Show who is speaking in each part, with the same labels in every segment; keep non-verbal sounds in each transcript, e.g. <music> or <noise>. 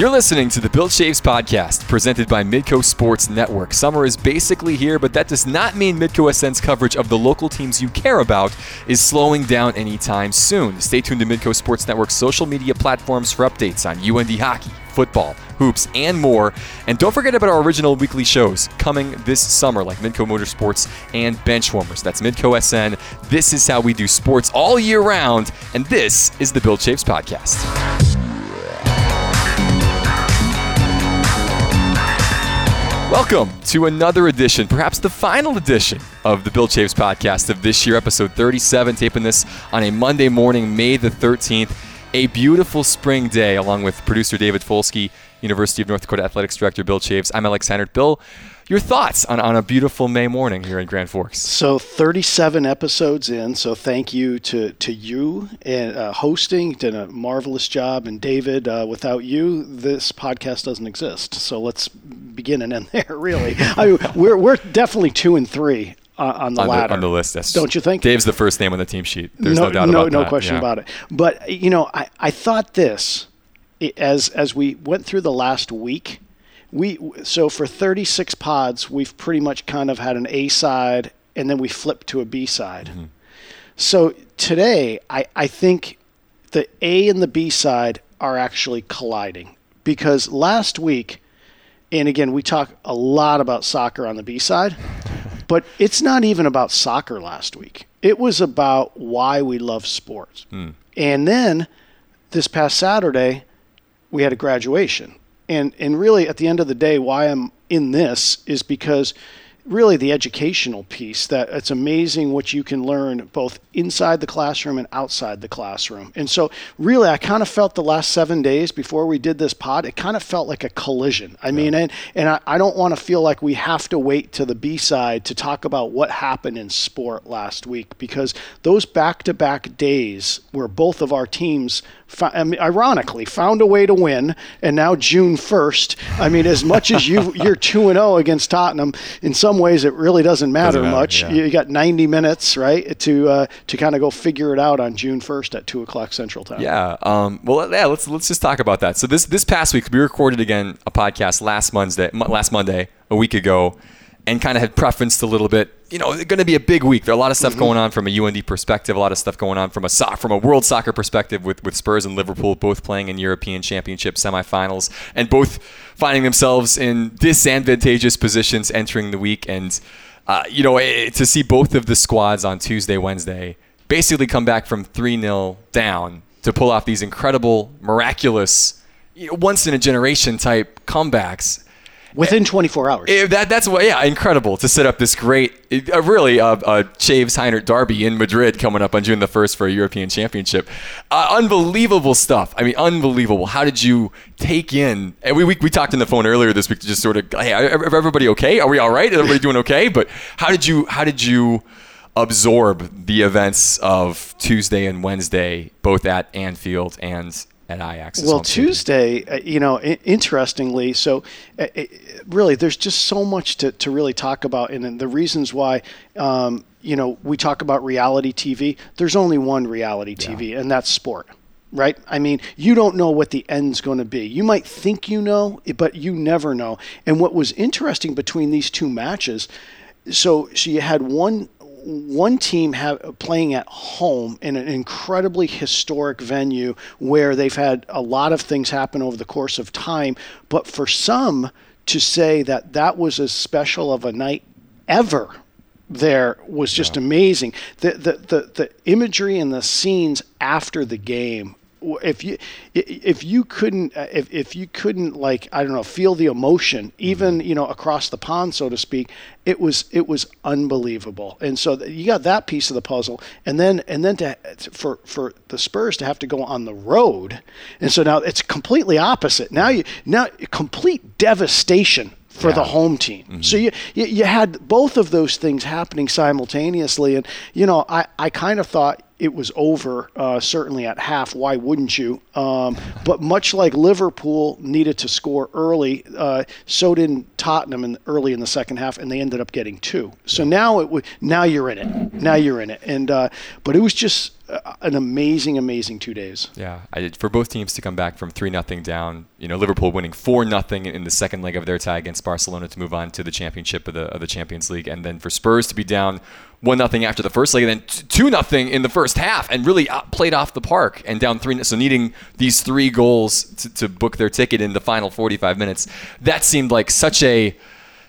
Speaker 1: You're listening to the Bill Chaves podcast, presented by Midco Sports Network. Summer is basically here, but that does not mean Midco SN's coverage of the local teams you care about is slowing down anytime soon. Stay tuned to Midco Sports Network's social media platforms for updates on UND hockey, football, hoops, and more. And don't forget about our original weekly shows coming this summer, like Midco Motorsports and Benchwarmers. That's Midco SN. This is how we do sports all year round, and this is the Bill Chaves podcast. Welcome to another edition, perhaps the final edition of the Bill Chaves podcast of this year, episode 37. Taping this on a Monday morning, May the 13th. A beautiful spring day, along with producer David Folsky, University of North Dakota Athletics Director Bill Chaves. I'm Alex Heinert. Bill, your thoughts on, on a beautiful May morning here in Grand Forks.
Speaker 2: So 37 episodes in. So thank you to, to you and uh, hosting. Did a marvelous job. And David, uh, without you, this podcast doesn't exist. So let's begin and end <laughs> there. Really, I mean, we're we're definitely two and three uh, on the
Speaker 1: on
Speaker 2: ladder
Speaker 1: the, on the list. Yes.
Speaker 2: Don't you think?
Speaker 1: Dave's the first name on the team sheet. There's no,
Speaker 2: no,
Speaker 1: doubt
Speaker 2: no,
Speaker 1: about
Speaker 2: no
Speaker 1: that.
Speaker 2: question
Speaker 1: yeah.
Speaker 2: about it. But you know, I, I thought this as as we went through the last week we so for 36 pods we've pretty much kind of had an A side and then we flipped to a B side. Mm-hmm. So today I, I think the A and the B side are actually colliding because last week and again we talk a lot about soccer on the B side <laughs> but it's not even about soccer last week. It was about why we love sports. Mm. And then this past Saturday we had a graduation and and really at the end of the day why i'm in this is because really the educational piece that it's amazing what you can learn both inside the classroom and outside the classroom. And so really I kind of felt the last seven days before we did this pod, it kind of felt like a collision. I yeah. mean, and, and I, I don't want to feel like we have to wait to the B side to talk about what happened in sport last week because those back to back days where both of our teams I mean, ironically found a way to win and now June 1st I mean as much as you <laughs> you're 2 and 0 against Tottenham in some ways it really doesn't matter, doesn't matter much. yeah. you got 90 minutes right to uh, to kind of go figure it out on June 1st at 2 o'clock Central Time.
Speaker 1: Yeah um, well yeah let's let's just talk about that. So this this past week we recorded again a podcast last Monday last Monday a week ago and kind of had preferenced a little bit. You know, it's going to be a big week. There are a lot of stuff mm-hmm. going on from a UND perspective, a lot of stuff going on from a so- from a world soccer perspective with, with Spurs and Liverpool both playing in European Championship semifinals and both finding themselves in disadvantageous positions entering the week. And, uh, you know, it, to see both of the squads on Tuesday, Wednesday basically come back from 3 0 down to pull off these incredible, miraculous, you know, once in a generation type comebacks
Speaker 2: within 24 hours.
Speaker 1: It, that, that's what, yeah, incredible to set up this great, uh, really, uh, uh, Chaves Heinert Derby in Madrid coming up on June the 1st for a European Championship. Uh, unbelievable stuff. I mean, unbelievable. How did you take in? And we, we, we talked on the phone earlier this week to just sort of, hey, everybody okay? Are we all right? Everybody doing okay? But how did you, how did you, absorb the events of Tuesday and Wednesday, both at Anfield and at Ajax.
Speaker 2: Well, Tuesday, uh, you know, I- interestingly, so uh, it, really, there's just so much to, to really talk about, and, and the reasons why. Um, you know, we talk about reality TV. There's only one reality TV, yeah. and that's sport right? I mean, you don't know what the end's going to be. You might think you know, but you never know. And what was interesting between these two matches, so so you had one one team have, playing at home in an incredibly historic venue where they've had a lot of things happen over the course of time. But for some to say that that was as special of a night ever there was just yeah. amazing. The, the, the, the imagery and the scenes after the game if you if you couldn't uh, if, if you couldn't like I don't know feel the emotion even mm-hmm. you know across the pond so to speak it was it was unbelievable and so you got that piece of the puzzle and then and then to for for the Spurs to have to go on the road and so now it's completely opposite now you now complete devastation for yeah. the home team. Mm-hmm. So you, you, you had both of those things happening simultaneously, and you know I I kind of thought it was over uh, certainly at half. Why wouldn't you? Um, but much like Liverpool needed to score early, uh, so did Tottenham in, early in the second half, and they ended up getting two. So now it w- now you're in it. Now you're in it. And uh, but it was just uh, an amazing, amazing two days.
Speaker 1: Yeah, for both teams to come back from three nothing down. You know, Liverpool winning four nothing in the second leg of their tie against Barcelona to move on to the championship of the of the Champions League, and then for Spurs to be down one nothing after the first leg, and then two nothing in the first half, and really uh, played off the park and down three. So needing these three goals to, to book their ticket in the final 45 minutes, that seemed like such a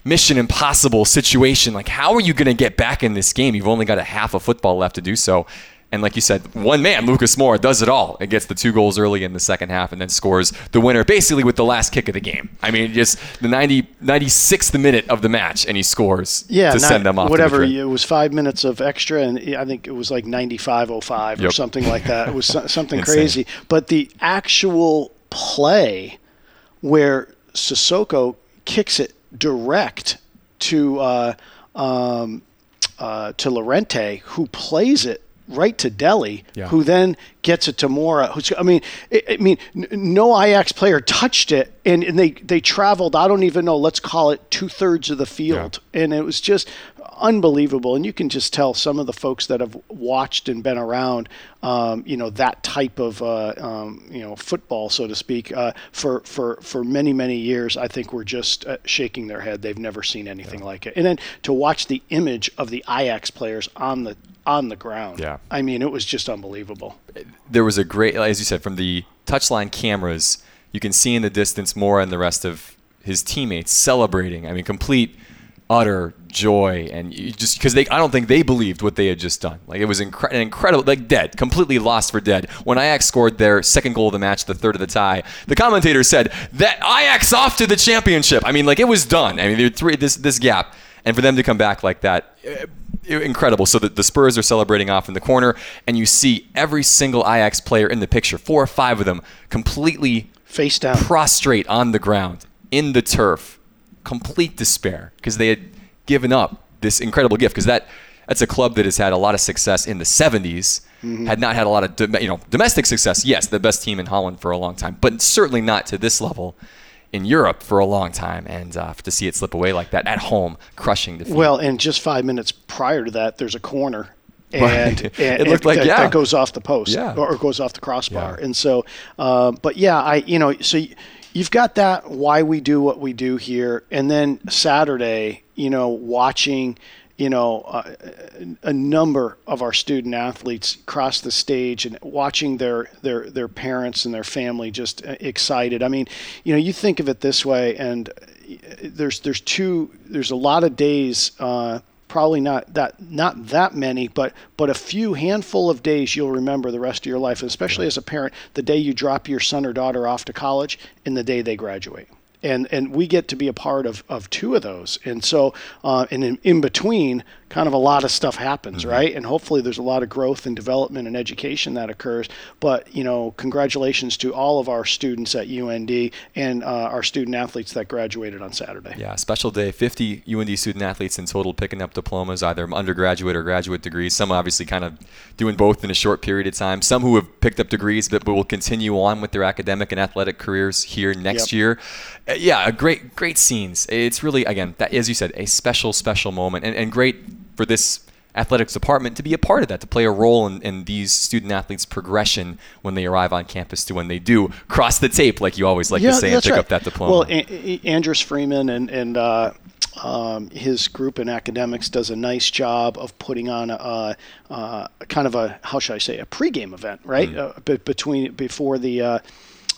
Speaker 1: mission impossible situation. Like, how are you going to get back in this game? You've only got a half of football left to do so. And like you said, one man, Lucas Moura, does it all and gets the two goals early in the second half and then scores the winner basically with the last kick of the game. I mean, just the 90, 96th minute of the match and he scores
Speaker 2: yeah,
Speaker 1: to send them off.
Speaker 2: Whatever. it was five minutes of extra and I think it was like 95.05 yep. or something like that. It was <laughs> something crazy. But the actual play where Sissoko kicks it direct to uh, um, uh, to Llorente, who plays it right to Dele, yeah. who then gets it to Moura. Who's, I mean, I, I mean, no Ajax player touched it, and, and they they traveled. I don't even know. Let's call it two thirds of the field, yeah. and it was just unbelievable. And you can just tell some of the folks that have watched and been around, um, you know, that type of uh, um, you know football, so to speak, uh, for for for many many years. I think we're just uh, shaking their head. They've never seen anything yeah. like it. And then to watch the image of the Ajax players on the on the ground.
Speaker 1: Yeah.
Speaker 2: I mean, it was just unbelievable.
Speaker 1: There was a great, as you said, from the touchline cameras, you can see in the distance Moura and the rest of his teammates celebrating. I mean, complete, utter joy, and just because they, I don't think they believed what they had just done. Like it was incre- incredible, like dead, completely lost for dead. When Ajax scored their second goal of the match, the third of the tie, the commentator said that Ajax off to the championship. I mean, like it was done. I mean, there three this this gap, and for them to come back like that eh, incredible. So that the Spurs are celebrating off in the corner, and you see every single Ajax player in the picture, four or five of them, completely
Speaker 2: face down,
Speaker 1: prostrate on the ground in the turf, complete despair because they had given up this incredible gift. Because that that's a club that has had a lot of success in the 70s. Mm-hmm. Had not had a lot of you know domestic success. Yes, the best team in Holland for a long time, but certainly not to this level in Europe for a long time, and uh, to see it slip away like that at home, crushing defeat.
Speaker 2: Well, and just five minutes prior to that, there's a corner. And, <laughs>
Speaker 1: right. and it looked like
Speaker 2: that,
Speaker 1: yeah.
Speaker 2: that goes off the post
Speaker 1: yeah.
Speaker 2: or, goes off the crossbar. Yeah. And so, uh, but yeah, I you know so you've got that why we do what we do here, and then Saturday, you know, watching you know, uh, a number of our student athletes cross the stage and watching their their their parents and their family just uh, excited. I mean, you know, you think of it this way, and uh, there's there's two there's a lot of days. Uh, probably not that not that many, but but a few handful of days you'll remember the rest of your life, especially as a parent, the day you drop your son or daughter off to college and the day they graduate. And and we get to be a part of, of two of those. And so uh, and in, in between kind of a lot of stuff happens, mm-hmm. right? And hopefully there's a lot of growth and development and education that occurs. But you know, congratulations to all of our students at UND and uh, our student athletes that graduated on Saturday.
Speaker 1: Yeah, special day. 50 UND student athletes in total picking up diplomas, either undergraduate or graduate degrees. Some obviously kind of doing both in a short period of time. Some who have picked up degrees but, but will continue on with their academic and athletic careers here next yep. year. Uh, yeah, great, great scenes. It's really, again, that as you said, a special, special moment and, and great for this athletics department to be a part of that, to play a role in, in, these student athletes' progression when they arrive on campus to when they do cross the tape, like you always like
Speaker 2: yeah,
Speaker 1: to say, and pick
Speaker 2: right.
Speaker 1: up that diploma.
Speaker 2: Well, a- Andres Freeman and, and uh, um, his group in academics does a nice job of putting on a, a kind of a, how should I say, a pregame event, right? Mm. Uh, between, before the, uh,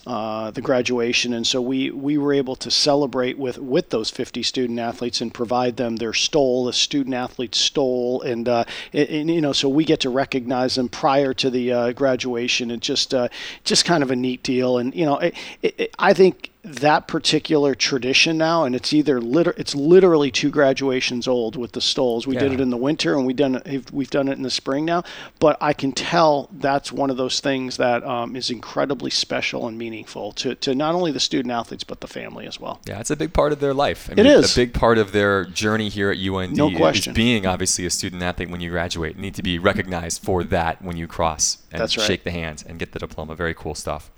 Speaker 2: uh, the graduation, and so we we were able to celebrate with with those 50 student athletes and provide them their stole, the student athlete stole, and, uh, and, and you know so we get to recognize them prior to the uh, graduation. It's just uh, just kind of a neat deal, and you know it, it, I think that particular tradition now, and it's either liter- it's literally two graduations old with the Stoles. We did it in the winter, and we done it, we've done it in the spring now. But I can tell that's one of those things that um, is incredibly special and meaningful to, to not only the student athletes but the family as well.
Speaker 1: Yeah, it's a big part of their life. I
Speaker 2: It is.
Speaker 1: a big part of their journey here at UND.
Speaker 2: No question.
Speaker 1: being obviously a student athlete when you graduate. You need to be recognized for that when you cross and
Speaker 2: right.
Speaker 1: shake the hands and get the diploma. Very cool stuff.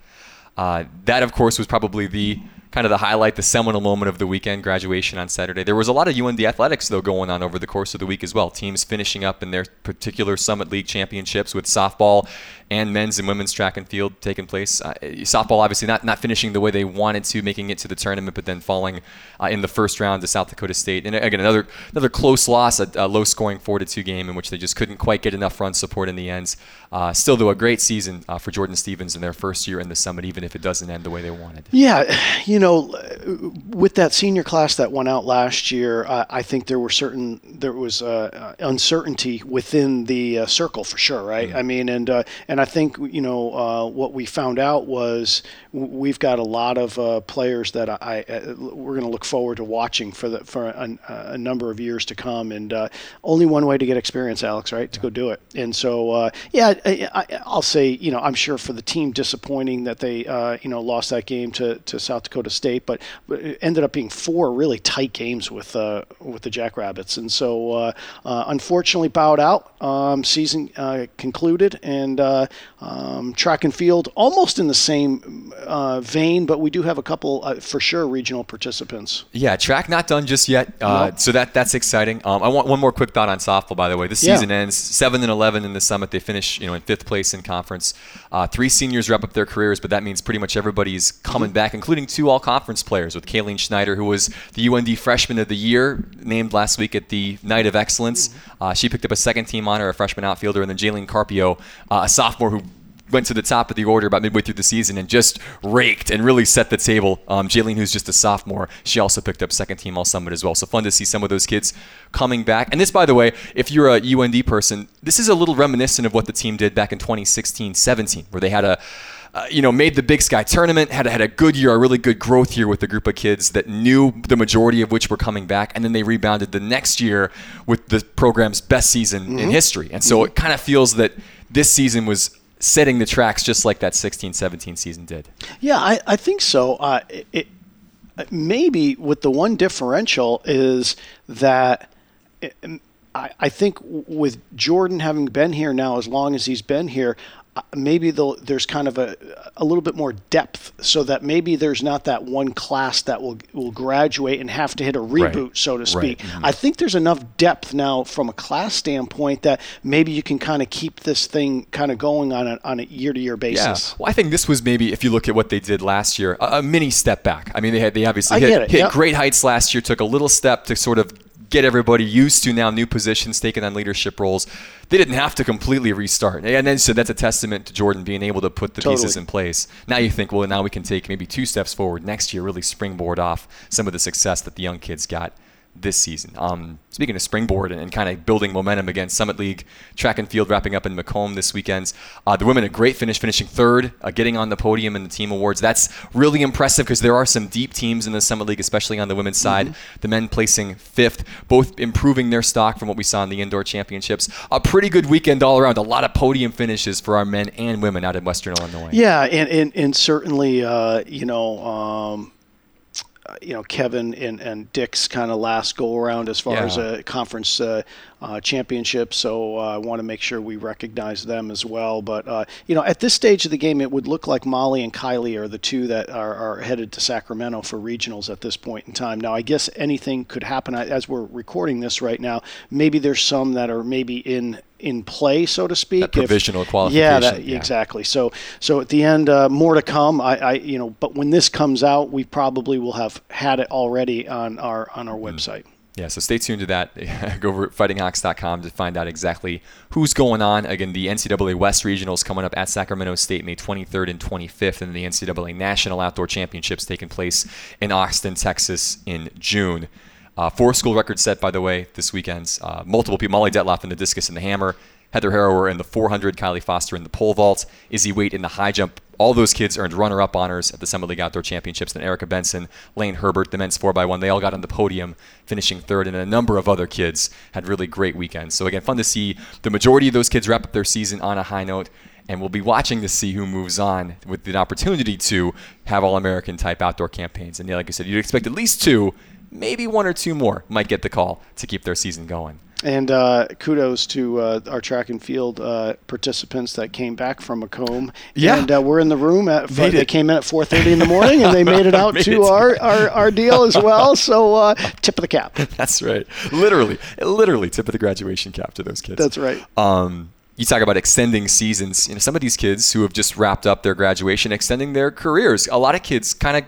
Speaker 1: Uh, that, of course, was probably the kind of the highlight, the seminal moment of the weekend, graduation on Saturday. There was a lot of UND athletics, though, going on over the course of the week as well. Teams finishing up in their particular Summit League championships with softball and men's and women's track and field taking place. Uh, softball, obviously, not, not finishing the way they wanted to, making it to the tournament, but then falling uh, in the first round to South Dakota State. And again, another another close loss, a, a low scoring 4 2 game in which they just couldn't quite get enough run support in the end. Uh, still, though, a great season uh, for Jordan Stevens in their first year in the Summit, even if it doesn't end the way they wanted.
Speaker 2: Yeah, you know, with that senior class that went out last year, I think there were certain there was uh, uncertainty within the uh, circle for sure, right? I mean, and uh, and I think you know uh, what we found out was we've got a lot of uh, players that I, I we're going to look forward to watching for the for a, a number of years to come, and uh, only one way to get experience, Alex, right? To go do it, and so uh, yeah, I, I, I'll say you know I'm sure for the team disappointing that they uh, you know lost that game to, to South Dakota State, but, it ended up being four really tight games with uh, with the Jackrabbits, and so uh, uh, unfortunately bowed out. Um, season uh, concluded, and uh, um, track and field almost in the same uh, vein, but we do have a couple uh, for sure regional participants.
Speaker 1: Yeah, track not done just yet, uh,
Speaker 2: No.
Speaker 1: so that that's exciting. Um, I want one more quick thought on softball. By the way, this
Speaker 2: Yeah.
Speaker 1: season ends seven and eleven in the summit. They finish, you know, in fifth place in conference. Uh, three seniors wrap up their careers, but that means pretty much everybody's coming back, including two all-conference players with Kayleen Schneider, who was the UND Freshman of the Year, named last week at the Night of Excellence. Uh, she picked up a second-team honor, a freshman outfielder, and then Jalen Carpio, uh, a sophomore who went to the top of the order about midway through the season and just raked and really set the table. Um, Jaylene, who's just a sophomore, she also picked up second team All Summit as well. So fun to see some of those kids coming back. And this, by the way, if you're a UND person, this is a little reminiscent of what the team did back in 2016-17, where they had a uh, you know, made the Big Sky tournament, had had a good year, a really good growth year with a group of kids that knew the majority of which were coming back, and then they rebounded the next year with the program's best season in history. And so it kind of feels that this season was setting the tracks just like that 16-17 season did.
Speaker 2: Yeah, I, I think so. Uh, it, it, maybe with the one differential is that um, I, I think with Jordan having been here now as long as he's been here, maybe there's kind of a, a little bit more depth so that maybe there's not that one class that will will graduate and have to hit a reboot, so to
Speaker 1: Right.
Speaker 2: speak.
Speaker 1: Mhm.
Speaker 2: I think there's enough depth now from a class standpoint that maybe you can kind of keep this thing kind of going on a, on a year to year basis.
Speaker 1: Yeah. Well, I think this was maybe, if you look at what they did last year, a, a mini step back. I mean, they had they obviously
Speaker 2: I
Speaker 1: hit, hit
Speaker 2: yep.
Speaker 1: great heights last year, took a little step to sort of get everybody used to now new positions, taking on leadership roles. They didn't have to completely restart, and then so that's a testament to Jordan being able to put the pieces in place. Now you think, well, now we can take maybe two steps forward next year, really springboard off some of the success that the young kids got this season. Um, speaking of springboard and, and kind of building momentum against Summit League track and field wrapping up in Macomb this weekend. Uh, the women a great finish, finishing third, uh, getting on the podium in the team awards. That's really impressive because there are some deep teams in the Summit League, especially on the women's side. The men placing fifth, both improving their stock from what we saw in the indoor championships. A pretty good weekend all around. A lot of podium finishes for our men and women out in Western Illinois.
Speaker 2: Yeah, and and, and certainly, uh, you know, um, you know, Kevin and, and Dick's kind of last go around as far
Speaker 1: Yeah.
Speaker 2: as a conference uh, uh, championship. So uh, I want to make sure we recognize them as well. But uh, you know, at this stage of the game, it would look like Molly and Kylie are the two that are, are headed to Sacramento for regionals at this point in time. Now, I guess anything could happen as we're recording this right now. Maybe there's some that are maybe in in play, so to speak.
Speaker 1: That provisional
Speaker 2: Yeah,
Speaker 1: qualification,
Speaker 2: that,
Speaker 1: yeah.
Speaker 2: exactly. So, so at the end, uh, more to come. I, I, you know, but when this comes out, we probably will have had it already on our on our
Speaker 1: Mm-hmm.
Speaker 2: website.
Speaker 1: Yeah, so stay tuned to that. <laughs> Go over fightinghawks.com to find out exactly who's going on. Again, the NCAA West Regionals coming up at Sacramento State May 23rd and 25th, and the NCAA National Outdoor Championships taking place in Austin, Texas in June. Uh, four school records set, by the way, this weekend. Uh, multiple people, Molly Detloff in the discus and the hammer, Heather Harrower in the 400, Kylie Foster in the pole vault, Izzy Waite in the high jump. All those kids earned runner-up honors at the Summit League Outdoor Championships. Then Erica Benson, Lane Herbert, the men's 4x1, they all got on the podium, finishing third. And a number of other kids had really great weekends. So again, fun to see the majority of those kids wrap up their season on a high note. And we'll be watching to see who moves on with the opportunity to have all-American type outdoor campaigns. And yeah, like I said, you'd expect at least two, maybe one or two more might get the call to keep their season going.
Speaker 2: And uh, kudos to uh, our track and field uh, participants that came back from Macomb.
Speaker 1: Yeah.
Speaker 2: And uh, we're in the room. At,
Speaker 1: Made
Speaker 2: they
Speaker 1: it.
Speaker 2: came in at 4.30 in the morning, and they <laughs> made it out
Speaker 1: Made
Speaker 2: to
Speaker 1: it.
Speaker 2: our, our, our deal as well. So uh, tip of the cap. <laughs>
Speaker 1: That's right. Literally, literally tip of the graduation cap to those kids.
Speaker 2: That's right.
Speaker 1: Um, you talk about extending seasons. You know, some of these kids who have just wrapped up their graduation, extending their careers. A lot of kids kind of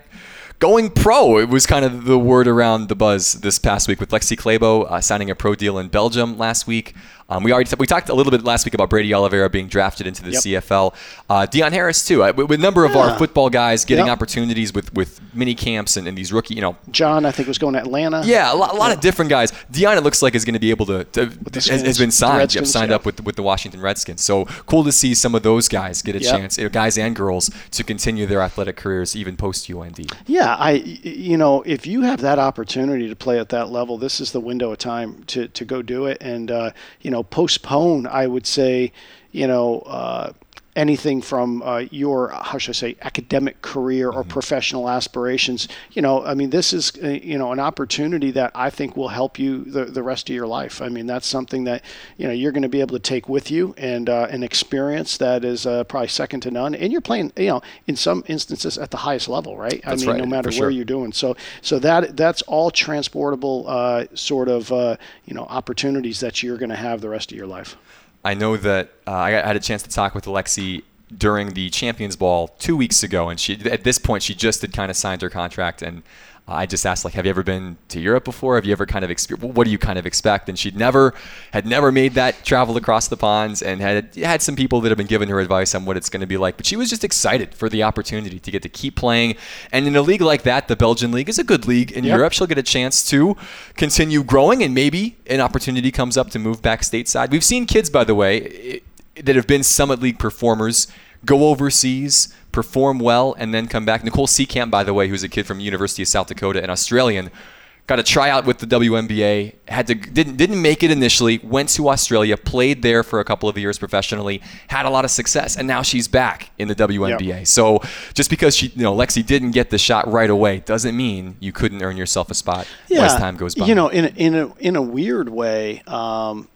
Speaker 1: going pro. It was kind of the word around the buzz this past week with Lexi Clabo uh, signing a pro deal in Belgium last week. Um, we already we talked a little bit last week about Brady Oliveira being drafted into the
Speaker 2: Yep.
Speaker 1: CFL. Uh, Dion Harris too. Uh, with a number of our football guys getting
Speaker 2: Yep.
Speaker 1: opportunities with with mini camps and, and these rookie, you know,
Speaker 2: John, I think, was going to Atlanta.
Speaker 1: yeah, a lot, a lot of different guys. Dion, it looks like is going to be able to, to has, has been signed, yep, signed
Speaker 2: yeah.
Speaker 1: up with with the Washington Redskins. So cool to see some of those guys get a chance, guys and girls, to continue their athletic careers even post UND.
Speaker 2: Yeah, I you know if you have that opportunity to play at that level, this is the window of time to, to go do it, and uh, you know postpone. I would say, you know. Uh, Anything from uh, your, how should I say, academic career or professional aspirations, you know, I mean, this is, uh, you know, an opportunity that I think will help you the, the rest of your life. I mean, that's something that, you know, you're going to be able to take with you and uh, an experience that is uh, probably second to none. And you're playing, you know, in some instances at the highest level, right?
Speaker 1: That's
Speaker 2: I mean,
Speaker 1: right,
Speaker 2: no matter where
Speaker 1: sure.
Speaker 2: you're doing. So, so that that's all transportable uh, sort of, uh, you know, opportunities that you're going to have the rest of your life.
Speaker 1: I know that uh, I got- had a chance to talk with Alexi during the Champions Ball two weeks ago, and she at this point she just had kind of signed her contract, and I just asked like, "Have you ever been to Europe before? Have you ever kind of exper- What do you kind of expect?" And she'd never had never made that travel across the ponds, and had had some people that have been giving her advice on what it's going to be like. But she was just excited for the opportunity to get to keep playing, and in a league like that, the Belgian league is a good league in
Speaker 2: Yep.
Speaker 1: Europe. She'll get a chance to continue growing, and maybe an opportunity comes up to move back stateside. We've seen kids, by the way, i- that have been Summit League performers go overseas, perform well, and then come back. Nicole Seekamp, by the way, who's a kid from University of South Dakota, an Australian, got a tryout with the WNBA. Had to didn't didn't make it initially. Went to Australia, played there for a couple of years professionally, had a lot of success, and now she's back in the WNBA. So just because she, you know, Lexi didn't get the shot right away, doesn't mean you couldn't earn yourself a spot as time goes by.
Speaker 2: You know, in a, in a in a weird way, um,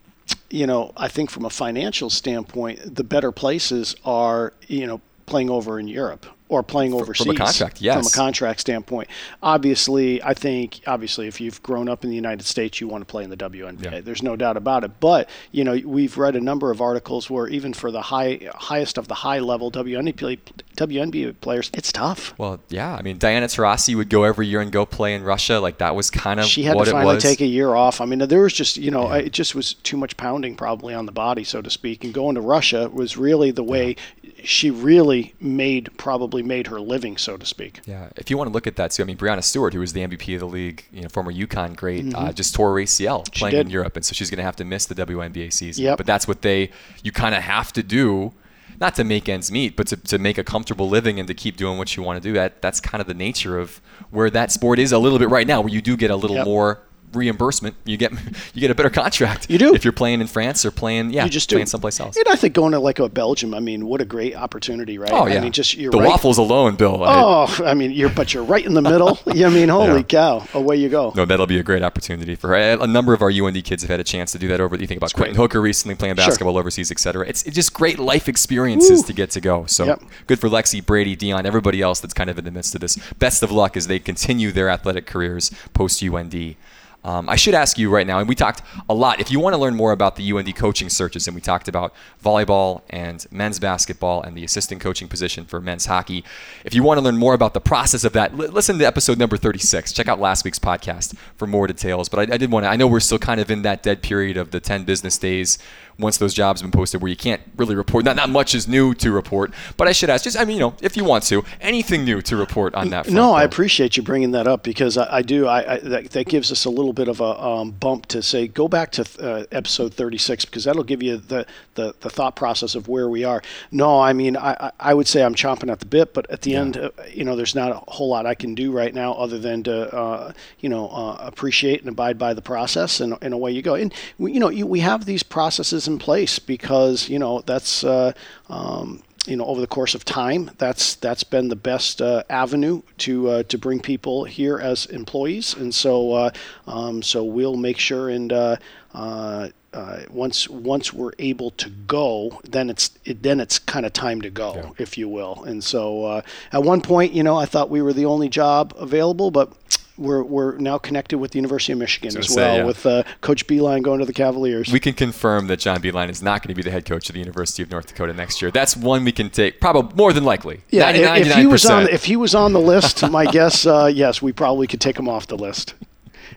Speaker 2: you know, I think from a financial standpoint, the better places are you know playing over in Europe or playing overseas from a contract,
Speaker 1: yes.
Speaker 2: From a contract standpoint, obviously, I think obviously if you've grown up in the United States, you want to play in the WNBA.
Speaker 1: Yeah.
Speaker 2: There's no doubt about it. But you know, we've read a number of articles where even for the high highest of the high level WNBA WNBA players, it's tough.
Speaker 1: Well, yeah. I mean, Diana Taurasi would go every year and go play in Russia. Like that was kind of
Speaker 2: she had to finally take a year off. I mean, there was just you know, it just was too much pounding probably on the body, so to speak. And going to Russia was really the way she really made probably made her living, so to speak.
Speaker 1: Yeah, if you want to look at that too, I mean, Breanna Stewart, who was the MVP of the league, you know, former UConn great, uh, just tore her ACL playing in. Europe, and so she's going to have to miss the WNBA season.
Speaker 2: Yep.
Speaker 1: But that's what they, you kind of have to do, not to make ends meet, but to, to make a comfortable living and to keep doing what you want to do. That that's kind of the nature of where that sport is a little bit right now, where you do get a little
Speaker 2: Yep.
Speaker 1: more reimbursement. You get <laughs> you get a better contract.
Speaker 2: You do.
Speaker 1: if you're playing in France or playing yeah
Speaker 2: You just do.
Speaker 1: playing someplace else.
Speaker 2: And I think going to like a Belgium, I mean, what a great opportunity, right?
Speaker 1: Oh yeah,
Speaker 2: I mean, just you're
Speaker 1: the
Speaker 2: right.
Speaker 1: waffles alone, Bill.
Speaker 2: Oh, I mean, you're but you're right in the middle. Yeah, <laughs> I mean, holy
Speaker 1: Yeah.
Speaker 2: cow, away you go.
Speaker 1: No, that'll be a great opportunity for her. A number of our UND kids have had a chance to do that over. You think about Quinton
Speaker 2: great.
Speaker 1: Hooker recently playing
Speaker 2: Sure.
Speaker 1: basketball overseas, etc. It's, it's just great life experiences
Speaker 2: Woo.
Speaker 1: to get to go. So
Speaker 2: Yep.
Speaker 1: good for Lexi, Brady, Dion, everybody else that's kind of in the midst of this. Best of luck as they continue their athletic careers post UND. Um, I should ask you right now, and we talked a lot. If you want to learn more about the UND coaching searches, and we talked about volleyball and men's basketball and the assistant coaching position for men's hockey. If you want to learn more about the process of that, li- listen to episode number 36. Check out last week's podcast for more details. But I, I did want to, I know we're still kind of in that dead period of the 10 business days once those jobs have been posted where you can't really report. Not, not much is new to report. But I should ask, just, I mean, you know, if you want to, anything new to report on that front.
Speaker 2: No, I appreciate you bringing that up because I, I do. I, I that, that gives us a little little bit of a um, bump to say go back to uh, episode 36 because that'll give you the, the, the thought process of where we are. No, I mean I, I would say I'm chomping at the bit, but at the yeah. end, uh, you know, there's not a whole lot I can do right now other than to uh, you know uh, appreciate and abide by the process, and, and away you go. And we, you know, you, we have these processes in place because you know that's. Uh, um, you know, over the course of time, that's that's been the best uh, avenue to uh, to bring people here as employees, and so uh, um, so we'll make sure and uh, uh, uh, once once we're able to go, then it's it, then it's kind of time to go, yeah. if you will. And so at one point, you know, I thought we were the only job available, but we're, we're now connected with the University of Michigan as well, yeah. with uh, Coach Beilein going to the Cavaliers.
Speaker 1: We can confirm that John Beilein is not going to be the head coach of the University of North Dakota next year. That's one we can take, probably more than likely.
Speaker 2: Yeah, if, if he was on if he was on the list, my <laughs> guess, uh, yes, we probably could take him off the list.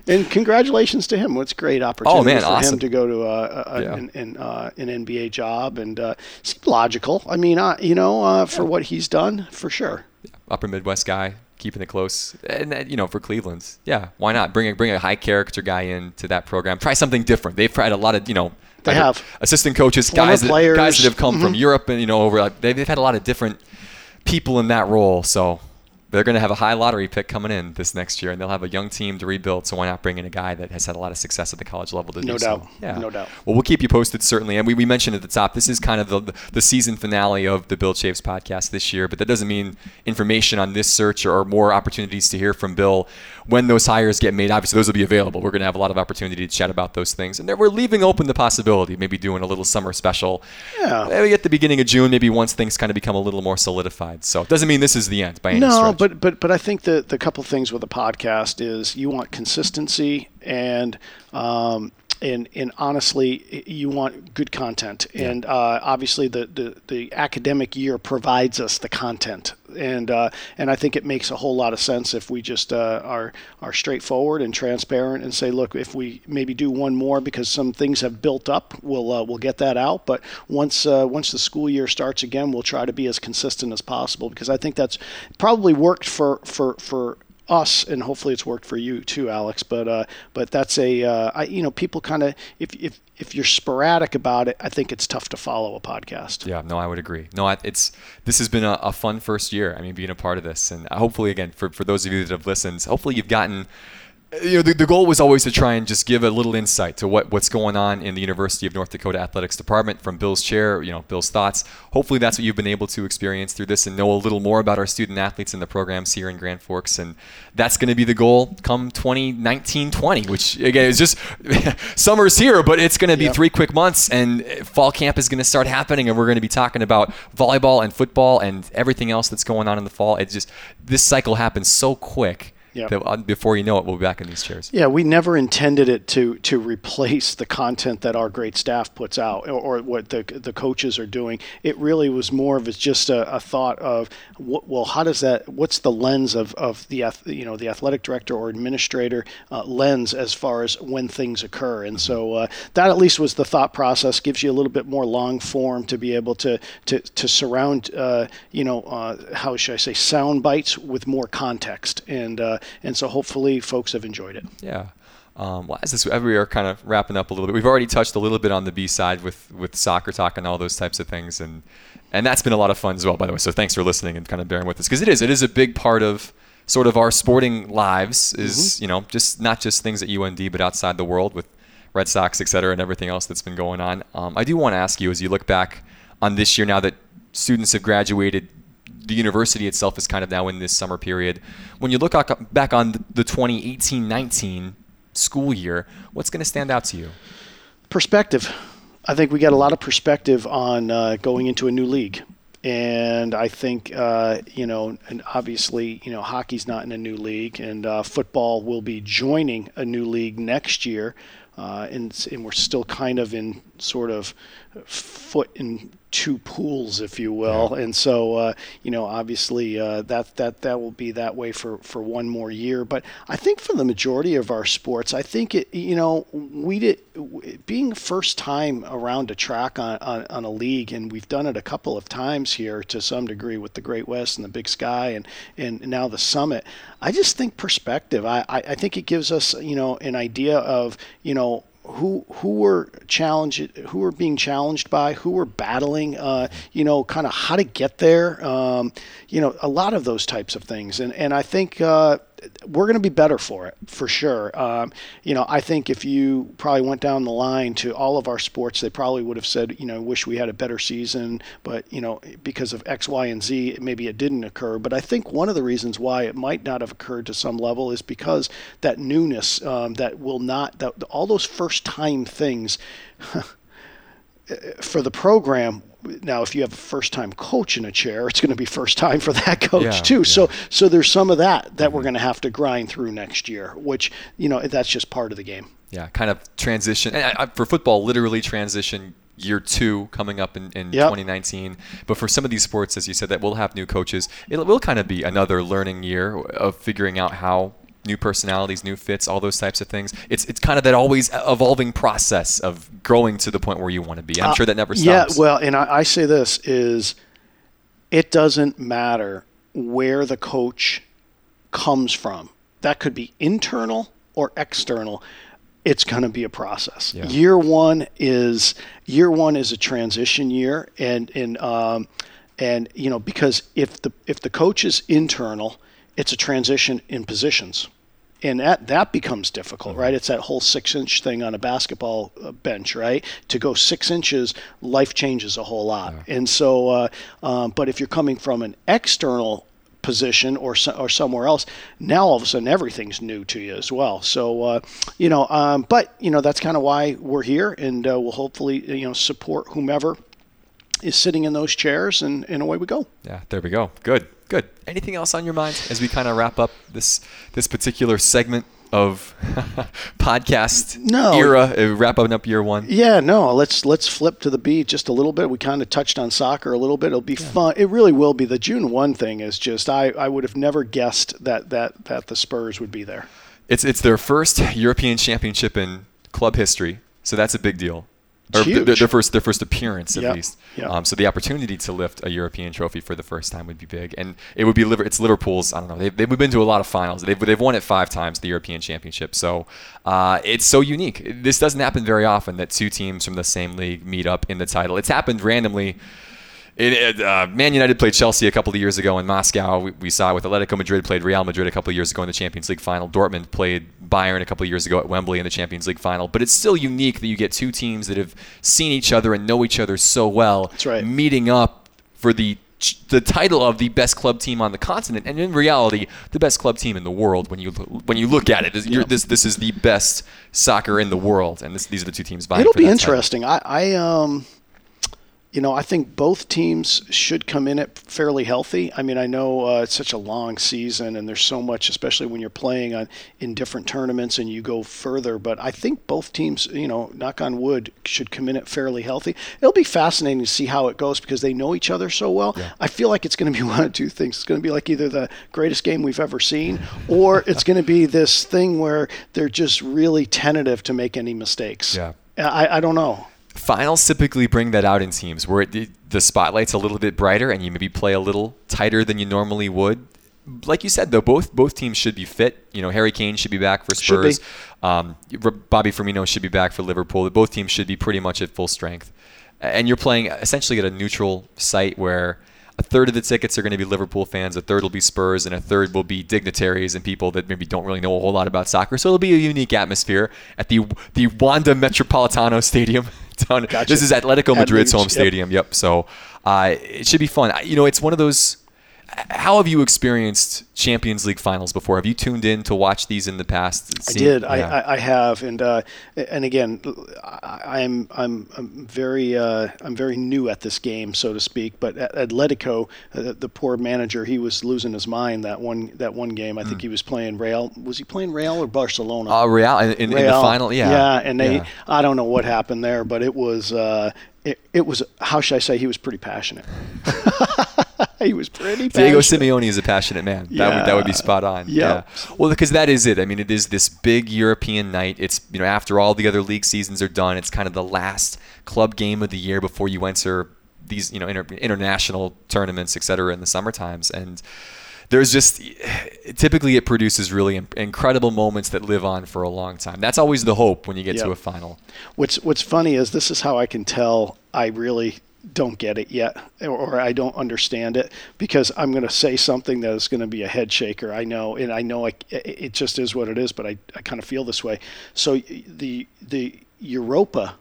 Speaker 2: And congratulations to him. What's great opportunity oh, man, for awesome. him to go to a, a, yeah. an, an, uh, an, NBA job and uh, seems logical. I mean, uh, you know, uh, for what he's done, for sure.
Speaker 1: Upper Midwest guy, keeping it close. And you know, for Cleveland's, yeah, why not bring a bring a high character guy into that program? Try something different. They've tried a lot of you know.
Speaker 2: They have
Speaker 1: assistant coaches, guys that, guys that have come mm-hmm. from Europe and you know over. Like, they've, they've had a lot of different people in that role. So they're going to have a high lottery pick coming in this next year, and they'll have a young team to rebuild. So why not bring in a guy that has had a lot of success at the college level to
Speaker 2: no
Speaker 1: do
Speaker 2: doubt.
Speaker 1: so?
Speaker 2: Yeah, no doubt.
Speaker 1: Well, we'll keep you posted certainly, and we, we mentioned at the top this is kind of the the season finale of the Bill Chaves podcast this year, but that doesn't mean information on this search or more opportunities to hear from Bill when those hires get made. Obviously, those will be available. We're going to have a lot of opportunity to chat about those things, and we're leaving open the possibility maybe doing a little summer special.
Speaker 2: Yeah,
Speaker 1: maybe at the beginning of June, maybe once things kind of become a little more solidified. So it doesn't mean this is the end by any
Speaker 2: no,
Speaker 1: stretch.
Speaker 2: but but but I think the the couple things with a podcast is you want consistency and um, and and honestly, you want good content. Yeah. And uh, obviously, the, the the academic year provides us the content, and uh, and I think it makes a whole lot of sense if we just uh, are are straightforward and transparent and say, look, if we maybe do one more because some things have built up, we'll uh, we'll get that out. But once uh, once the school year starts again, we'll try to be as consistent as possible because I think that's probably worked for for for us, and hopefully it's worked for you too, Alex. But uh, but that's a uh, I, you know people kind of if if if you're sporadic about it, I think it's tough to follow a podcast.
Speaker 1: Yeah, no, I would agree. No, it's this has been a, a fun first year. I mean, being a part of this, and hopefully, again, for for those of you that have listened, hopefully you've gotten you know, the, the goal was always to try and just give a little insight to what, what's going on in the University of North Dakota Athletics Department from Bill's chair, you know, Bill's thoughts. Hopefully that's what you've been able to experience through this and know a little more about our student athletes and the programs here in Grand Forks. And that's going to be the goal come 2019-20, which again is just <laughs> summer's here, but it's going to be yep. three quick months and fall camp is going to start happening and we're going to be talking about volleyball and football and everything else that's going on in the fall. It's just, this cycle happens so quick Yep. That uh, before you know it, we'll be back in these chairs.
Speaker 2: Yeah, we never intended it to to replace the content that our great staff puts out or, or what the the coaches are doing. It really was more of it's just a, a thought of what, well, how does that? What's the lens of of the you know the athletic director or administrator uh, lens as far as when things occur? And so uh, that at least was the thought process. Gives you a little bit more long form to be able to to to surround uh, you know uh, how should I say sound bites with more context and uh, and so hopefully folks have enjoyed it.
Speaker 1: Yeah. Um, well, as this, we are kind of wrapping up a little bit, we've already touched a little bit on the B side with with soccer talk and all those types of things, and and that's been a lot of fun as well, by the way. So thanks for listening and kind of bearing with us because it is it is a big part of sort of our sporting lives is mm-hmm. you know just not just things at UND but outside the world with Red Sox, et cetera, and everything else that's been going on. Um, I do want to ask you as you look back on this year now that students have graduated the university itself is kind of now in this summer period. When you look back on the 2018-19 school year, what's going to stand out to you?
Speaker 2: Perspective. I think we got a lot of perspective on uh, going into a new league. And I think, uh, you know, and obviously, you know, hockey's not in a new league, and uh, football will be joining a new league next year. Uh, and, and, we're still kind of in sort of foot in two pools, if you will. Yeah. And so, uh, you know, obviously uh, that that that will be that way for for one more year. But I think for the majority of our sports, I think it, you know, we did being first time around a track on, on, on a league, and we've done it a couple of times here to some degree with the Great West and the Big Sky, and and now the Summit. I just think perspective. I, I, I think it gives us, you know, an idea of, you know, who who were challenged, who were being challenged by, who were battling, uh, you know, kind of how to get there, um, you know, a lot of those types of things, and and I think uh, we're going to be better for it for sure. Um, you know, I think if you probably went down the line to all of our sports, they probably would have said, you know, wish we had a better season, but you know, because of X, Y, and Z, maybe it didn't occur. But I think one of the reasons why it might not have occurred to some level is because that newness um, that will not that all those first time things. <laughs> for the program now if you have a first time coach in a chair it's going to be first time for that <laughs> coach yeah, too yeah. so so there's some of that that mm-hmm. we're going to have to grind through next year which you know that's just part of the game
Speaker 1: yeah kind of transition and I, for football literally transition year two coming up in, in yep. 2019 but for some of these sports as you said that will have new coaches it will kind of be another learning year of figuring out how new personalities, new fits, all those types of things. It's it's kind of that always evolving process of growing to the point where you want to be. I'm uh, sure that never stops.
Speaker 2: Yeah, well, and I, I say this is it doesn't matter where the coach comes from. That could be internal or external. It's going to be a process. Yeah. Year one is year one is a transition year, and and um, and you know because if the if the coach is internal, it's a transition in positions and that that becomes difficult, right? It's that whole six inch thing on a basketball uh, bench, right? To go six inches, life changes a whole lot. Yeah. And so, uh, um, but if you're coming from an external position or or somewhere else, now all of a sudden everything's new to you as well. So, uh, you know, um, but you know that's kind of why we're here, and uh, we'll hopefully you know support whomever is sitting in those chairs, and, and away we go.
Speaker 1: Yeah, there we go. Good, good. Anything else on your mind as we kind of wrap up this this particular segment of <laughs> podcast no. era, uh, wrapping up year one?
Speaker 2: Yeah, no. Let's let's flip to the beat just a little bit. We kind of touched on soccer a little bit. It'll be yeah. fun. It really will be. The June one thing is just I, I would have never guessed that that that the Spurs would be there.
Speaker 1: It's it's their first European championship in club history, so that's a big deal or their, their, first their first appearance at yep. least. Yep. Um, so the opportunity to lift a European trophy for the first time would be big, and it would be it's Liverpool's. I don't know. They've, they've been to a lot of finals. They've they've won it five times the European Championship. So uh, it's so unique. This doesn't happen very often that two teams from the same league meet up in the title. It's happened randomly it, uh, Man United played Chelsea a couple of years ago in Moscow. We, we, saw it with Atletico Madrid played Real Madrid a couple of years ago in the Champions League final. Dortmund played Bayern a couple of years ago at Wembley in the Champions League final. But it's still unique that you get two teams that have seen each other and know each other so well
Speaker 2: right.
Speaker 1: meeting up for the the title of the best club team on the continent, and in reality, the best club team in the world. When you when you look at it, this this, this is the best soccer in the world, and this, these are the two teams vying.
Speaker 2: It'll be interesting. I, I um you know, I think both teams should come in it fairly healthy. I mean, I know uh, it's such a long season, and there's so much, especially when you're playing on in different tournaments and you go further. But I think both teams, you know, knock on wood, should come in it fairly healthy. It'll be fascinating to see how it goes because they know each other so well. Yeah. I feel like it's going to be <laughs> one of two things. It's going to be like either the greatest game we've ever seen, or <laughs> it's going to be this thing where they're just really tentative to make any mistakes.
Speaker 1: Yeah.
Speaker 2: I, I don't know
Speaker 1: finals typically bring that out in teams where it, the spotlight's a little bit brighter and you maybe play a little tighter than you normally would. Like you said, though, both both teams should be fit. You know, Harry Kane should be back for Spurs. Um, Bobby Firmino should be back for Liverpool. Both teams should be pretty much at full strength. And you're playing essentially at a neutral site where a third of the tickets are going to be Liverpool fans, a third will be Spurs, and a third will be dignitaries and people that maybe don't really know a whole lot about soccer. So it'll be a unique atmosphere at the the Wanda Metropolitano Stadium. <laughs> <laughs> Gotcha. This is Atletico Madrid's home stadium. Yep. yep. So uh, it should be fun. You know, it's one of those how have you experienced Champions League finals before? Have you tuned in to watch these in the past?
Speaker 2: I did. Yeah. I, I have, and uh, and again, I, am I'm I'm very uh, I'm very new at this game, so to speak. But at Atletico, uh, the poor manager, he was losing his mind that one that one game. I mm. think he was playing Real. Was he playing Real or Barcelona?
Speaker 1: Uh, Real in, in, Real. in the final. Yeah.
Speaker 2: Yeah, and they yeah. I don't know what happened there, but it was uh, it, it was how should I say he was pretty passionate. <laughs> he was pretty.
Speaker 1: Diego. Simeone is a passionate man. That would that would be spot on.
Speaker 2: Yeah.
Speaker 1: Well, because that is it. I mean, it is this big European night. It's you know after all the other league seasons are done, it's kind of the last club game of the year before you enter these you know inter- international tournaments, et cetera, in the summer times and. There's just typically it produces really incredible moments that live on for a long time. That's always the hope when you get to a final.
Speaker 2: What's What's funny is this is how I can tell I really don't get it yet, or, I don't understand it, because I'm going to say something that is going to be a head shaker. I know, and I know I, it just is what it is, but I, I kind of feel this way. So the the Europa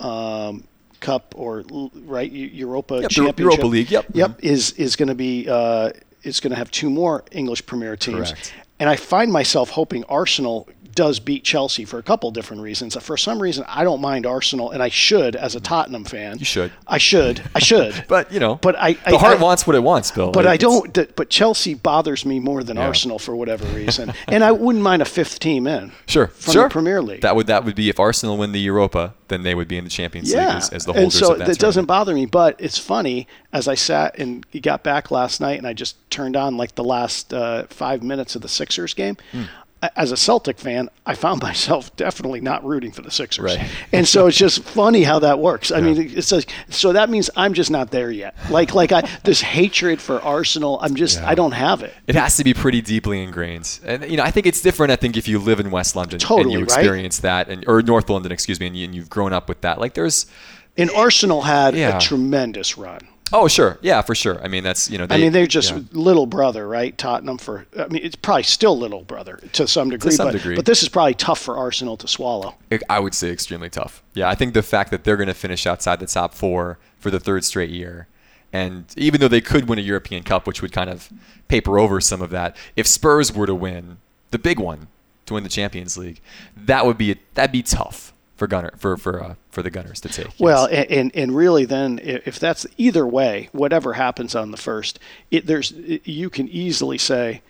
Speaker 2: um, Cup or right Europa
Speaker 1: Yep, the
Speaker 2: Championship,
Speaker 1: Europa League, yep.
Speaker 2: yep, is is going to be uh, is going to have two more English Premier teams.
Speaker 1: Correct.
Speaker 2: And I find myself hoping Arsenal does beat Chelsea for a couple different reasons. For some reason, I don't mind Arsenal, and I should as a Tottenham fan.
Speaker 1: You should.
Speaker 2: I should. I should. <laughs>
Speaker 1: But you know,
Speaker 2: But I-
Speaker 1: the
Speaker 2: I-
Speaker 1: heart
Speaker 2: I-
Speaker 1: wants what it wants, Bill.
Speaker 2: but I don't. But Chelsea bothers me more than
Speaker 1: Yeah.
Speaker 2: Arsenal for whatever <laughs> reason, and I wouldn't mind a fifth team in.
Speaker 1: Sure,
Speaker 2: from
Speaker 1: sure.
Speaker 2: the Premier League.
Speaker 1: That would that would be if Arsenal win the Europa, then they would be in the Champions League as, as the
Speaker 2: and
Speaker 1: holders
Speaker 2: so
Speaker 1: of that.
Speaker 2: that doesn't bother me. But it's funny as I sat and got back last night, and I just turned on like the last uh, five minutes of the Sixers game.
Speaker 1: Hmm.
Speaker 2: As a Celtic fan, I found <laughs> myself definitely not rooting for the Sixers,
Speaker 1: Right. <laughs>
Speaker 2: and so it's just funny how that works. I mean, it's like, so that means I'm just not there yet. Like like I this hatred for Arsenal, I'm just
Speaker 1: Yeah.
Speaker 2: I don't have it.
Speaker 1: It has to be pretty deeply ingrained, and you know I think it's different. I think if you live in West London and
Speaker 2: Totally,
Speaker 1: you
Speaker 2: right?
Speaker 1: experience that, and or North London, excuse me, and, you, and you've grown up with that. Like there's,
Speaker 2: And Arsenal had
Speaker 1: Yeah.
Speaker 2: a tremendous run.
Speaker 1: Oh sure, yeah, for sure. I mean that's you know they,
Speaker 2: I mean, they're just
Speaker 1: yeah.
Speaker 2: little brother, right? Tottenham for. I mean, it's probably still little brother to some degree,
Speaker 1: some
Speaker 2: but,
Speaker 1: degree.
Speaker 2: but this is probably tough for Arsenal to swallow.
Speaker 1: I would say extremely tough. Yeah, I think the fact that they're going to finish outside the top four for the third straight year, and even though they could win a European Cup, which would kind of paper over some of that, if Spurs were to win the big one to win the Champions League, that would be that'd be tough for Gunner for for uh, for the Gunners to take. yes.
Speaker 2: Well, and, and really, then if that's either way, whatever happens on the first, it, there's you can easily say,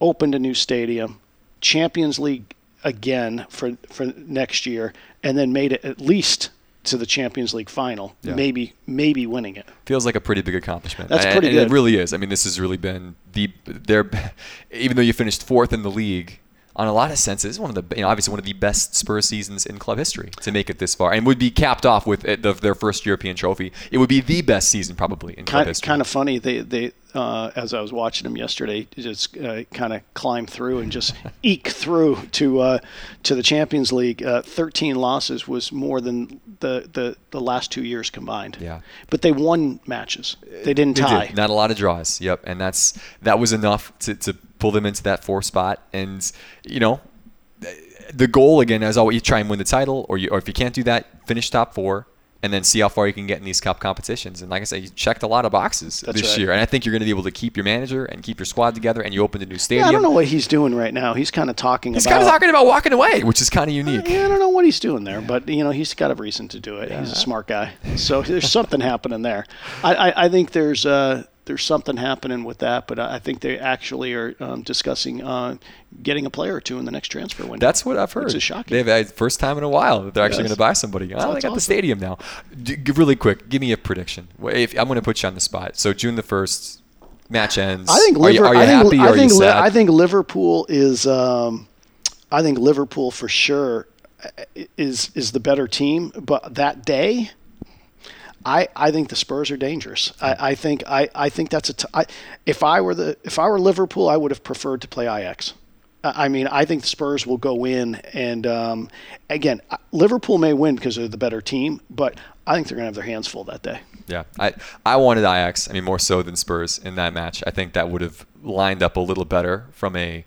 Speaker 2: opened a new stadium, Champions League again for for next year, and then made it at least to the Champions League final,
Speaker 1: Yeah.
Speaker 2: maybe maybe winning it.
Speaker 1: feels like a pretty big accomplishment.
Speaker 2: That's pretty
Speaker 1: and It really is. I mean, this has really been the their <laughs> even though you finished fourth in the league. On a lot of senses, one of the you know, obviously one of the best Spurs seasons in club history to make it this far, and would be capped off with uh, the, their first European trophy. It would be the best season probably in club
Speaker 2: kind,
Speaker 1: history.
Speaker 2: kind of funny. They they uh, as I was watching them yesterday, just uh, kind of climb through and just <laughs> eke through to uh, to the Champions League. Uh, Thirteen losses was more than the, the, the last two years combined.
Speaker 1: Yeah.
Speaker 2: but they won matches. They didn't
Speaker 1: They
Speaker 2: tie.
Speaker 1: did. Not a lot of draws. Yep, and that's that was enough to, to pull them into that four spot. And you know, the goal again is always you try and win the title, or you, or if you can't do that, finish top four, and then see how far you can get in these cup competitions. And like I said, you checked a lot of boxes
Speaker 2: That's
Speaker 1: this
Speaker 2: right.
Speaker 1: year, and I think you're going to be able to keep your manager and keep your squad together. And you opened a new
Speaker 2: Yeah,
Speaker 1: stadium.
Speaker 2: I don't know what he's doing right now. He's kind of talking
Speaker 1: He's
Speaker 2: about.
Speaker 1: kind of talking about walking away, which is kind of unique.
Speaker 2: Yeah, I don't know what he's doing there, but you know he's got a reason to do it. He's a smart guy, so <laughs> there's something happening there. I, I, I think there's uh, there's something happening with that, but I think they actually are um, discussing uh, getting a player or two in the next transfer window.
Speaker 1: That's what I've heard.
Speaker 2: Which is shocking.
Speaker 1: They've had first time in a while that they're actually going to buy somebody. Oh, they
Speaker 2: That's
Speaker 1: got the stadium now. D- g- really quick, give me a prediction. If I'm going to put you on the spot. So June the first, match ends.
Speaker 2: I think
Speaker 1: Are you, are you
Speaker 2: I think. I
Speaker 1: or are you
Speaker 2: think, Li- I think Liverpool is. Um, I think Liverpool for sure uh, is is the better team, but that day. I, I think the Spurs are dangerous. I, I think I, I think that's a t- I, if I were the if I were Liverpool, I would have preferred to play Ajax. I mean, I think the Spurs will go in, and um, again, Liverpool may win because they're the better team, but I think they're going to have their hands full that day.
Speaker 1: Yeah, I I wanted Ajax. I mean, more so than Spurs in that match. I think that would have lined up a little better from a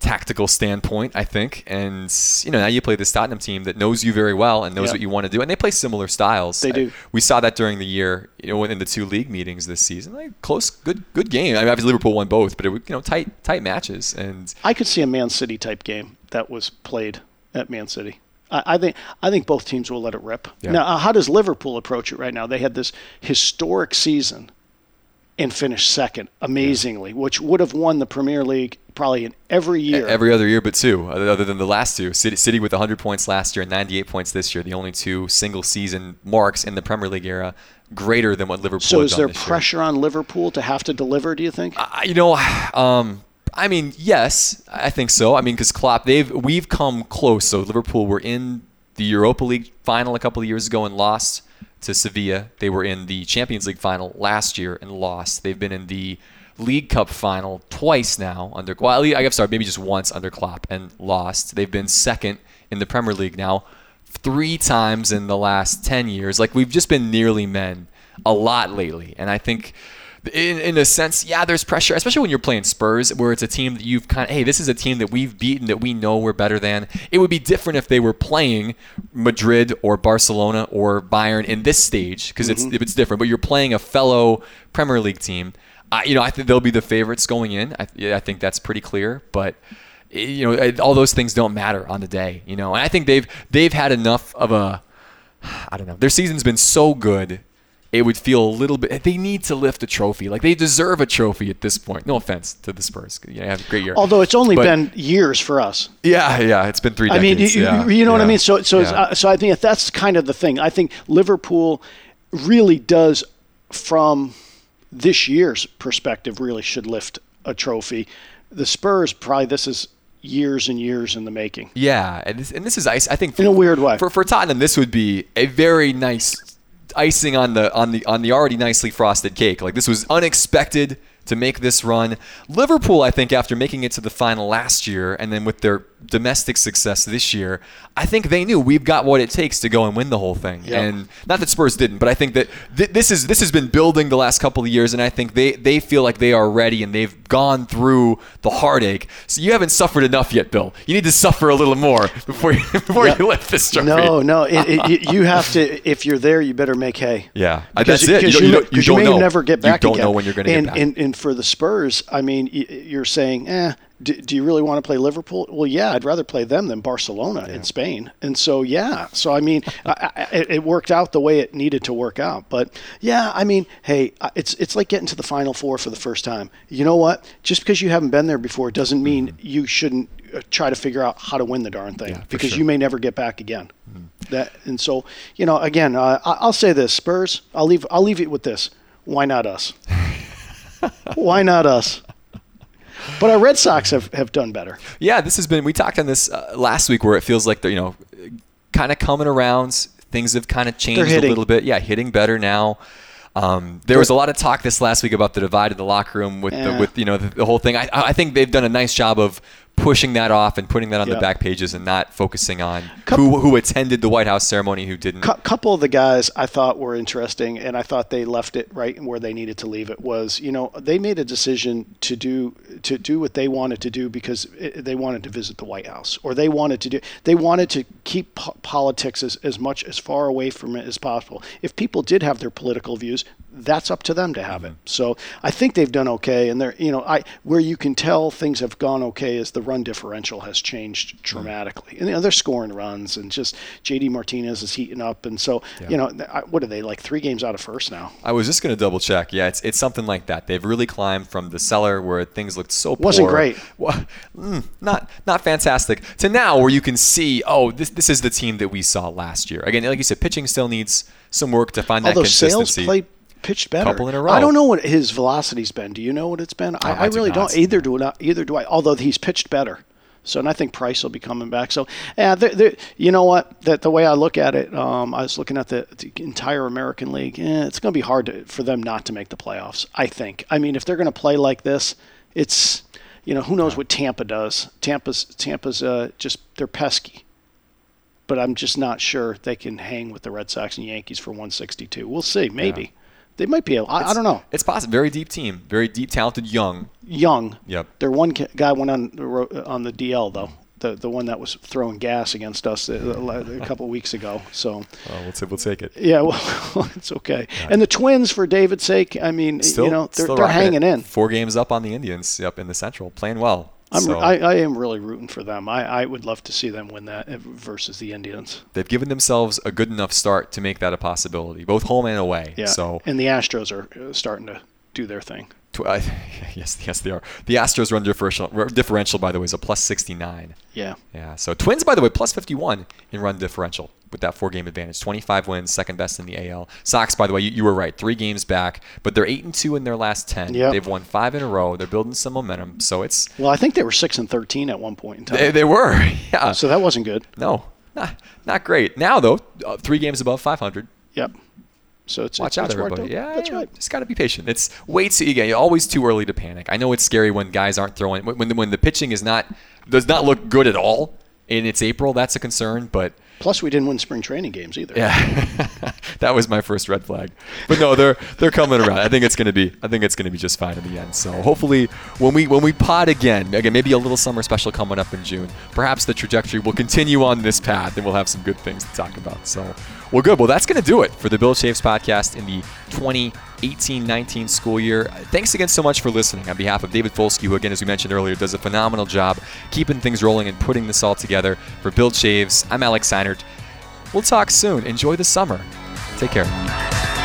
Speaker 1: tactical standpoint. I think, and you know, now you play this Tottenham team that knows you very well and knows
Speaker 2: Yeah.
Speaker 1: what you want to do, and they play similar styles.
Speaker 2: They
Speaker 1: I-
Speaker 2: do.
Speaker 1: we saw that during the year, you know, in the two league meetings this season. Like close, good, good game. I mean, obviously Liverpool won both, but it was you know tight, tight matches, and
Speaker 2: I could see a Man City type game that was played at Man City. I, I think I think both teams will let it rip.
Speaker 1: Yeah.
Speaker 2: Now, how does Liverpool approach it right now? They had this historic season and finished second, amazingly, which would have won the Premier League probably in every year.
Speaker 1: Every other year, but two, other than the last two. City, City with 100 points last year and 98 points this year, the only two single season marks in the Premier League era greater than what Liverpool.
Speaker 2: So is there
Speaker 1: this year.
Speaker 2: pressure on Liverpool to have to deliver? Do you think?
Speaker 1: I- you know, um, I mean, yes, I think so. I mean, because Klopp, they've we've come close. So Liverpool were in the Europa League final a couple of years ago and lost to Sevilla. They were in the Champions League final last year and lost. They've been in the League Cup final twice now under. Well, I guess sorry, maybe just once under Klopp and lost. They've been second in the Premier League now three times in the last 10 years. Like we've just been nearly men a lot lately. And I think in, in a sense, yeah, there's pressure, especially when you're playing Spurs, where it's a team that you've kind of, hey, this is a team that we've beaten that we know we're better than. It would be different if they were playing Madrid or Barcelona or Bayern in this stage because it's mm-hmm. it's different. But you're playing a fellow Premier League team. I, you know, I think they'll be the favorites going in. I, yeah, I think that's pretty clear. But eh, you know, all those things don't matter on the day. You know, and I think they've they've had enough of a, I don't know, their season's been so good. It would feel a little bit. They need to lift a trophy. Like they deserve a trophy at this point. No offense to the Spurs. You know, have a great year.
Speaker 2: Although it's only
Speaker 1: But-
Speaker 2: been years for us.
Speaker 1: yeah, yeah, it's been three
Speaker 2: I mean, you,
Speaker 1: yeah,
Speaker 2: you know what I mean. So, so,
Speaker 1: yeah.
Speaker 2: uh, so I think that's kind of the thing. I think Liverpool really does, from this year's perspective, really should lift a trophy. The Spurs probably this is years and years in the making.
Speaker 1: Yeah, and this, and this is ice. I think
Speaker 2: In a weird way.
Speaker 1: for for Tottenham, this would be a very nice icing on the on the on the already nicely frosted cake. Like this was unexpected to make this run. Liverpool, I think, after making it to the final last year, and then with their domestic success this year, I think they knew we've got what it takes to go and win the whole thing.
Speaker 2: Yeah.
Speaker 1: And not that Spurs didn't, but I think that th- this is this has been building the last couple of years, and I think they they feel like they are ready and they've gone through the heartache. So you haven't suffered enough yet, Bill. You need to suffer a little more <laughs> before you, <laughs> before
Speaker 2: Yeah.
Speaker 1: you lift this trophy.
Speaker 2: No, no. It, it, you- have to. If you're there, you better make hay.
Speaker 1: Yeah,
Speaker 2: Because,
Speaker 1: that's it. You
Speaker 2: because
Speaker 1: you you
Speaker 2: you
Speaker 1: don't
Speaker 2: may
Speaker 1: know.
Speaker 2: never get back
Speaker 1: You don't
Speaker 2: again.
Speaker 1: know when you're gonna get back.
Speaker 2: And, and for the Spurs, I mean, you're saying, eh, do, do you really want to play Liverpool? Well, yeah, I'd rather play them than Barcelona in Spain. And so, yeah. So, I mean, I, I, it it worked out the way it needed to work out. But yeah, I mean, hey, it's it's like getting to the Final Four for the first time. You know what? Just because you haven't been there before doesn't mean you shouldn't uh, try to figure out how to win the darn thing
Speaker 1: Mm-hmm.
Speaker 2: because
Speaker 1: sure.
Speaker 2: you may never get back again. That and so you know again uh, I- I'll say this Spurs I'll leave I'll leave it with this why not us <laughs> why not us but our Red Sox have, have done better
Speaker 1: Yeah, this has been. We talked on this uh, last week, where it feels like they're you know, kind of coming around. Things have kind of changed a little bit. Yeah, hitting better now. Um, there was a lot of talk this last week about the divide in the locker room with the, with you know the, the whole thing. I, I think they've done a nice job of pushing that off and putting that on
Speaker 2: Yeah.
Speaker 1: the back pages and not focusing on
Speaker 2: Coup-
Speaker 1: who who attended the White House ceremony, who didn't.
Speaker 2: a couple of the guys I thought were interesting and I thought they left it right where they needed to leave it was you know they made a decision to do to do what they wanted to do because it, they wanted to visit the White House or they wanted to do they wanted to keep po- politics as, as much as far away from it as possible if people did have their political views that's up to them to have it so I think they've done okay and they're you know I where you can tell things have gone okay is the run differential has changed dramatically and you know, they're scoring runs and just JD Martinez is heating up and so you know I- what are they like three games out of first now
Speaker 1: I was just going to double check. Yeah, it's it's something like that. They've really climbed from the cellar where things looked so poor.
Speaker 2: Wasn't great. <laughs>
Speaker 1: Well, mm, not not fantastic. To now where you can see, oh, this this is the team that we saw last year. Again, like you said, pitching still needs some work to find that
Speaker 2: although Sale's
Speaker 1: consistency.
Speaker 2: played pitched better
Speaker 1: Couple in a row.
Speaker 2: I don't know what his velocity's been do you know what it's been I,
Speaker 1: I
Speaker 2: I
Speaker 1: do
Speaker 2: really
Speaker 1: not.
Speaker 2: don't either do not either do I although he's pitched better so and I think Price will be coming back. So, yeah, they're, they're, you know what? That the way I look at it, um, I was looking at the, the entire American League. Eh, it's going to be hard to, for them not to make the playoffs. I think. I mean, if they're going to play like this, it's you know who knows what Tampa does. Tampa's Tampa's uh, just they're pesky. But I'm just not sure they can hang with the Red Sox and Yankees for 162. We'll see. Maybe they might be. able- I, I don't know.
Speaker 1: It's possible. Very deep team. Very deep, talented, young.
Speaker 2: Young.
Speaker 1: Yep.
Speaker 2: Their one ca- guy went on the ro- uh, on the DL though. The the one that was throwing gas against us uh, a, a couple of weeks ago. So
Speaker 1: Oh, we'll, t- we'll take it.
Speaker 2: yeah, <laughs> well, it's okay. And the Twins, for David's sake, I mean,
Speaker 1: Still,
Speaker 2: you know, they're, they're hanging
Speaker 1: it.
Speaker 2: in.
Speaker 1: Four games up on the Indians. Yep, in the Central, playing well.
Speaker 2: I'm,
Speaker 1: So,
Speaker 2: I, I am really rooting for them. I, I would love to see them win that uh, versus the Indians.
Speaker 1: they've given themselves a good enough start to make that a possibility, both home and away.
Speaker 2: Yeah.
Speaker 1: So
Speaker 2: and the Astros are uh, starting to do their thing.
Speaker 1: Tw- uh, <laughs> yes, yes, they are. The Astros run differential, differential, by the way, is a plus 69.
Speaker 2: Yeah.
Speaker 1: Yeah. So Twins, by the way, plus 51 in run differential with that four game advantage. 25 wins, second best in the AL. Sox, by the way, you, you were right. Three games back, but they're 8 and 2 in their last 10.
Speaker 2: Yep.
Speaker 1: They've won five in a row. They're building some momentum. So it's.
Speaker 2: Well, I think they were 6 and 13 at one point in time.
Speaker 1: They, they were. <laughs> Yeah.
Speaker 2: so that wasn't good.
Speaker 1: No, not, not great. Now, though, uh, three games above 500.
Speaker 2: Yep. So it's
Speaker 1: Watch
Speaker 2: it's,
Speaker 1: out,
Speaker 2: it's
Speaker 1: everybody. Yeah,
Speaker 2: that's
Speaker 1: yeah,
Speaker 2: right.
Speaker 1: Just got to be patient. It's wait till you get. Always too early to panic. I know it's scary when guys aren't throwing when when the, when the pitching is not does not look good at all and it's April. That's a concern, but
Speaker 2: Plus, we didn't win spring training games either.
Speaker 1: yeah, <laughs> that was my first red flag. But no, they're they're coming around. I think it's gonna be I think it's gonna be just fine in the end. So hopefully, when we when we pod again, again maybe a little summer special coming up in June. Perhaps the trajectory will continue on this path, and we'll have some good things to talk about. So, well, good. Well, that's gonna do it for the Bill Chaves podcast in the 2018-19 school year. Thanks again so much for listening. On behalf of David Folsky, who again, as we mentioned earlier, does a phenomenal job keeping things rolling and putting this all together for Build Chaves, I'm Alex Seinert. We'll talk soon. Enjoy the summer. Take care.